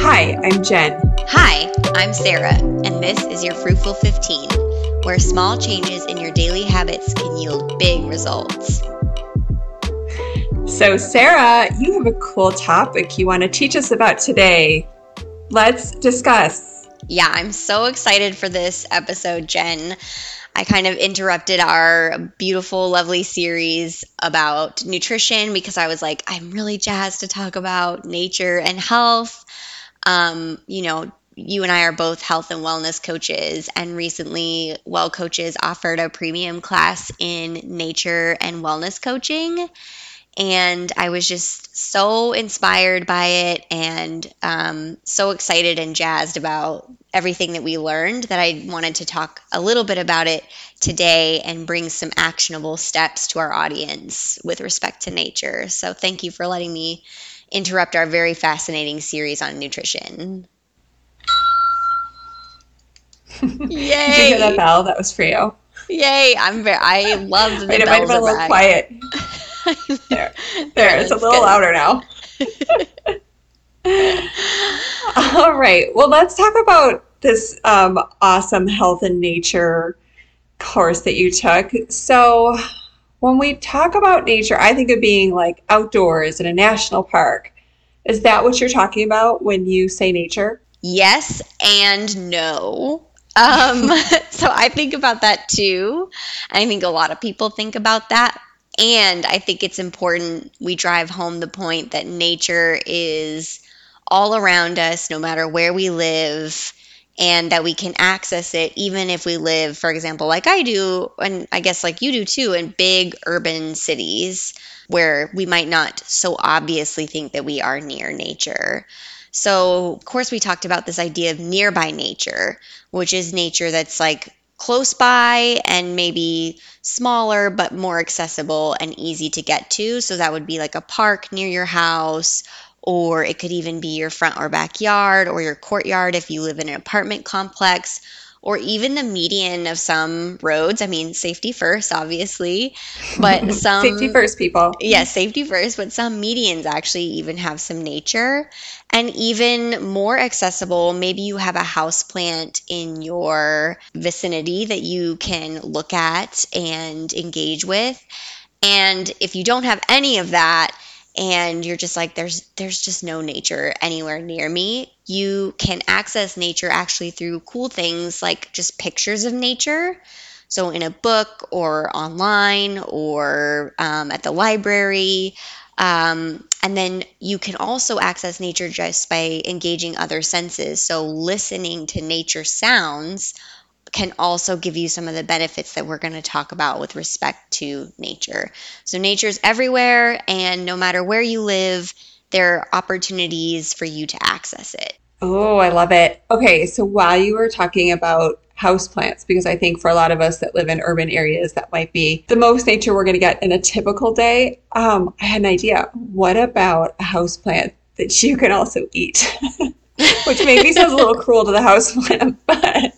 Hi, I'm Jen. Hi, I'm Sarah, and this is your Fruitful 15, where small changes in your daily habits can yield big results. So, Sarah, you have a cool topic you want to teach us about today. Let's discuss. Yeah, I'm so excited for this episode, Jen. I kind of interrupted our beautiful, lovely series about nutrition because I was like, I'm really jazzed to talk about nature and health. Um, you know, you and I are both health and wellness coaches, and recently, Wellcoaches offered a premium class in nature and wellness coaching. And I was just so inspired by it and um, so excited and jazzed about everything that we learned that I wanted to talk a little bit about it today and bring some actionable steps to our audience with respect to nature. So, thank you for letting me interrupt our very fascinating series on nutrition. Yay! Did you hear that bell? That was for you. Yay! I'm very. I love the Wait, bells. It might have been a little quiet. there, there. It's a little good. louder now. All right. Well, let's talk about this um, awesome health and nature course that you took. So, when we talk about nature, I think of being like outdoors in a national park. Is that what you're talking about when you say nature? Yes and no. Um, so I think about that too. I think a lot of people think about that. And I think it's important we drive home the point that nature is all around us, no matter where we live and that we can access it even if we live, for example, like I do, and I guess like you do too, in big urban cities where we might not so obviously think that we are near nature. So, of course, we talked about this idea of nearby nature, which is nature that's like close by and maybe smaller but more accessible and easy to get to. So, that would be like a park near your house or it could even be your front or backyard or your courtyard if you live in an apartment complex or even the median of some roads. I mean, safety first, obviously, but some safety first, people. Yes, yeah, safety first, but some medians actually even have some nature. And even more accessible, maybe you have a house plant in your vicinity that you can look at and engage with. And if you don't have any of that, and you're just like there's there's just no nature anywhere near me. You can access nature actually through cool things like just pictures of nature. So in a book or online or um, at the library. Um, and then you can also access nature just by engaging other senses. So listening to nature sounds can also give you some of the benefits that we're going to talk about with respect to nature. So, nature is everywhere, and no matter where you live, there are opportunities for you to access it. Oh, I love it. Okay, so while you were talking about houseplants, because I think for a lot of us that live in urban areas, that might be the most nature we're going to get in a typical day. Um, I had an idea. What about a houseplant that you can also eat? Which maybe sounds a little cruel to the houseplant, but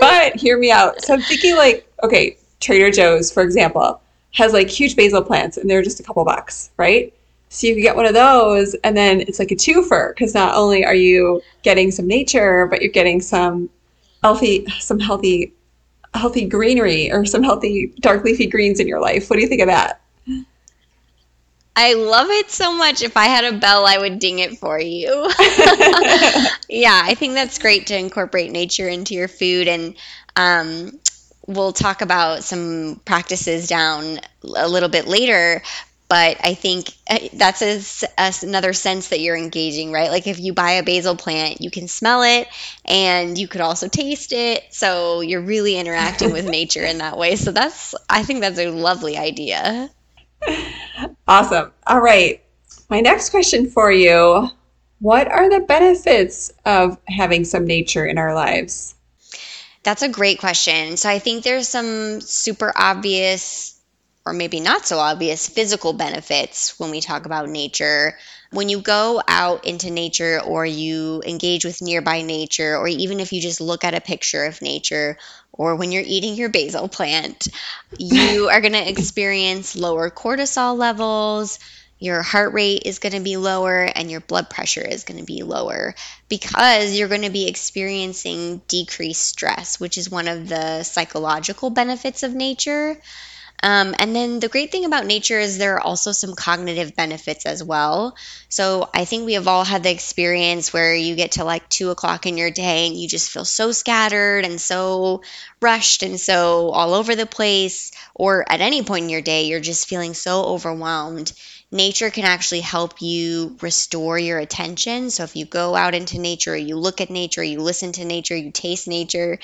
but hear me out. So I'm thinking like, okay, Trader Joe's, for example, has like huge basil plants and they're just a couple bucks, right? So you can get one of those and then it's like a twofer because not only are you getting some nature, but you're getting some healthy, some healthy, healthy greenery or some healthy dark leafy greens in your life. What do you think of that? I love it so much. If I had a bell, I would ding it for you. yeah, I think that's great to incorporate nature into your food. And um, we'll talk about some practices down a little bit later. But I think uh, that's a, a, another sense that you're engaging, right? Like if you buy a basil plant, you can smell it and you could also taste it. So you're really interacting with nature in that way. So that's, I think that's a lovely idea. Awesome. All right. My next question for you What are the benefits of having some nature in our lives? That's a great question. So I think there's some super obvious, or maybe not so obvious, physical benefits when we talk about nature. When you go out into nature or you engage with nearby nature, or even if you just look at a picture of nature, or when you're eating your basil plant, you are going to experience lower cortisol levels. your heart rate is going to be lower and your blood pressure is going to be lower because you're going to be experiencing decreased stress, which is one of the psychological benefits of nature. Um, and then the great thing about nature is there are also some cognitive benefits as well. So I think we have all had the experience where you get to like two o'clock in your day and you just feel so scattered and so rushed and so all over the place. Or at any point in your day, you're just feeling so overwhelmed nature can actually help you restore your attention. So if you go out into nature, you look at nature, you listen to nature, you taste nature,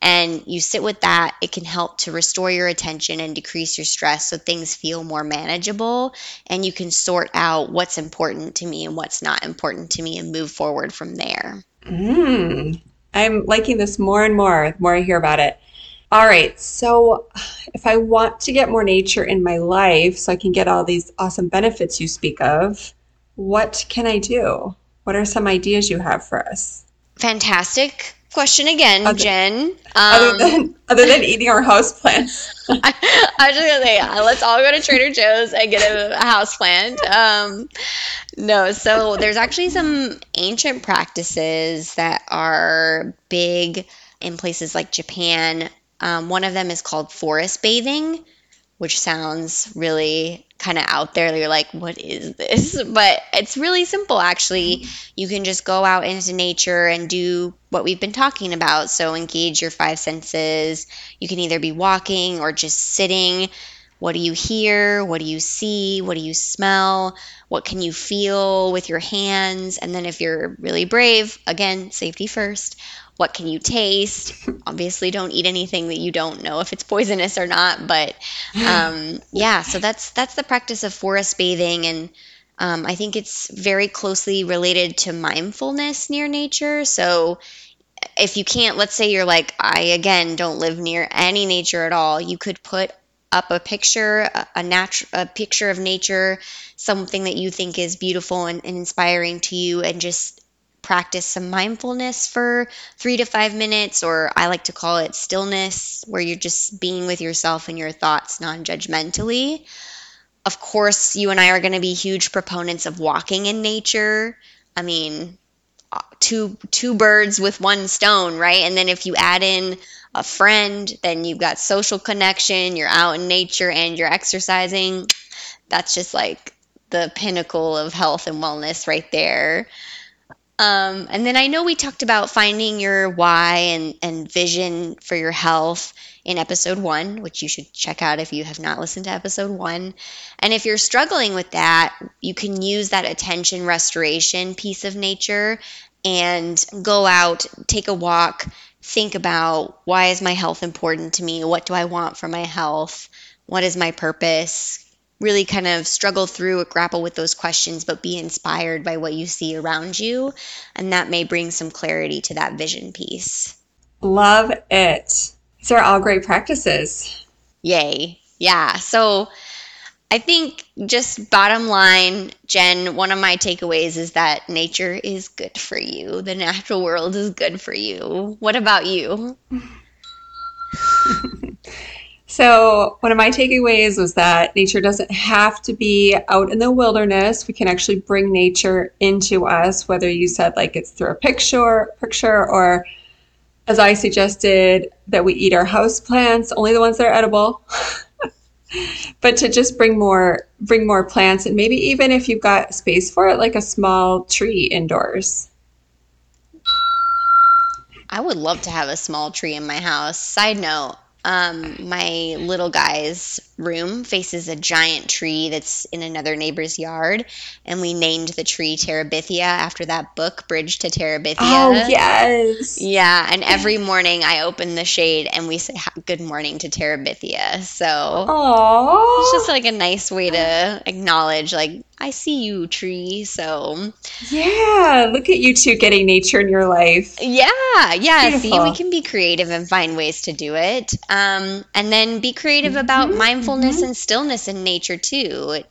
and you sit with that, it can help to restore your attention and decrease your stress so things feel more manageable and you can sort out what's important to me and what's not important to me and move forward from there. Mm, I'm liking this more and more the more I hear about it. All right. So, if I want to get more nature in my life so I can get all these awesome benefits you speak of, what can I do? What are some ideas you have for us? Fantastic question again, Other- Jen. Um, other than other than eating our house plants. I, I was just gonna say, uh, let's all go to Trader Joe's and get a, a house plant. Um, no, so there's actually some ancient practices that are big in places like Japan. Um, one of them is called forest bathing, which sounds really kind of out there. You're like, what is this? But it's really simple, actually. You can just go out into nature and do what we've been talking about. So engage your five senses. You can either be walking or just sitting. What do you hear? What do you see? What do you smell? What can you feel with your hands? And then if you're really brave, again, safety first. What can you taste? Obviously, don't eat anything that you don't know if it's poisonous or not. But um, yeah, so that's that's the practice of forest bathing, and um, I think it's very closely related to mindfulness near nature. So if you can't, let's say you're like, I again don't live near any nature at all, you could put up a picture, a, a natu- a picture of nature, something that you think is beautiful and, and inspiring to you, and just practice some mindfulness for three to five minutes, or I like to call it stillness, where you're just being with yourself and your thoughts non judgmentally. Of course, you and I are going to be huge proponents of walking in nature. I mean, two two birds with one stone, right? And then if you add in a friend, then you've got social connection, you're out in nature and you're exercising. That's just like the pinnacle of health and wellness right there. Um, and then I know we talked about finding your why and, and vision for your health in episode one, which you should check out if you have not listened to episode one. And if you're struggling with that, you can use that attention restoration piece of nature and go out, take a walk, think about why is my health important to me? What do I want for my health? What is my purpose? Really kind of struggle through grapple with those questions, but be inspired by what you see around you. And that may bring some clarity to that vision piece. Love it. These are all great practices. Yay. Yeah. So I think just bottom line, Jen, one of my takeaways is that nature is good for you. The natural world is good for you. What about you? So, one of my takeaways was that nature doesn't have to be out in the wilderness. We can actually bring nature into us, whether you said like it's through a picture, picture, or as I suggested, that we eat our house plants, only the ones that are edible. but to just bring more bring more plants and maybe even if you've got space for it, like a small tree indoors. I would love to have a small tree in my house. Side note, um, my little guy's room faces a giant tree that's in another neighbor's yard, and we named the tree Terabithia after that book, Bridge to Terabithia. Oh, yes. Yeah, and every morning I open the shade and we say good morning to Terabithia. So Aww. it's just like a nice way to acknowledge, like, I see you, tree. So Yeah, look at you two getting nature in your life. yeah, yeah. See, we can be creative and find ways to do it. Um, and then be creative about Mhm, mindfulness and stillness in nature too. It,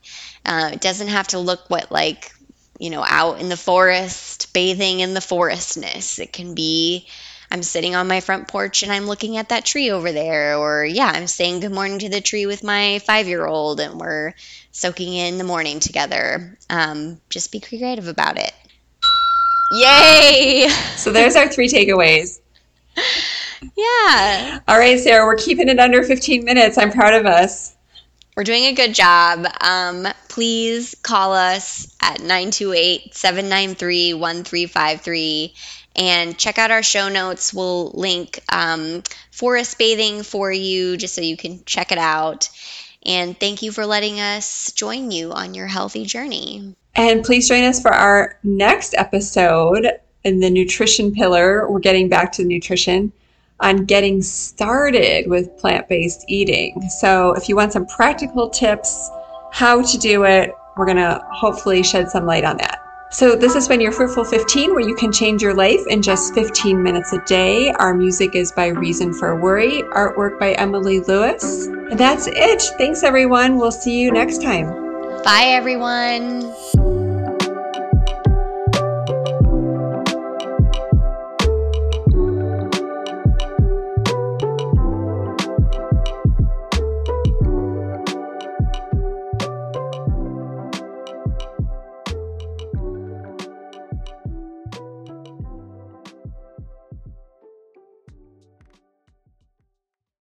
uh, it doesn't have to look what like you know out in the forest, bathing in the forestness. It can be. I'm sitting on my front porch and I'm looking at that tree over there. Or, yeah, I'm saying good morning to the tree with my five year old and we're soaking in the morning together. Um, just be creative about it. Yay! So there's our three takeaways. Yeah. All right, Sarah, we're keeping it under 15 minutes. I'm proud of us. We're doing a good job. Um, please call us at 928 793 1353 and check out our show notes. We'll link um, forest bathing for you just so you can check it out. And thank you for letting us join you on your healthy journey. And please join us for our next episode in the nutrition pillar. We're getting back to nutrition on getting started with plant based eating. So, if you want some practical tips, how to do it, we're going to hopefully shed some light on that. So, this has been your Fruitful 15, where you can change your life in just 15 minutes a day. Our music is by Reason for Worry, artwork by Emily Lewis. And that's it. Thanks, everyone. We'll see you next time. Bye, everyone.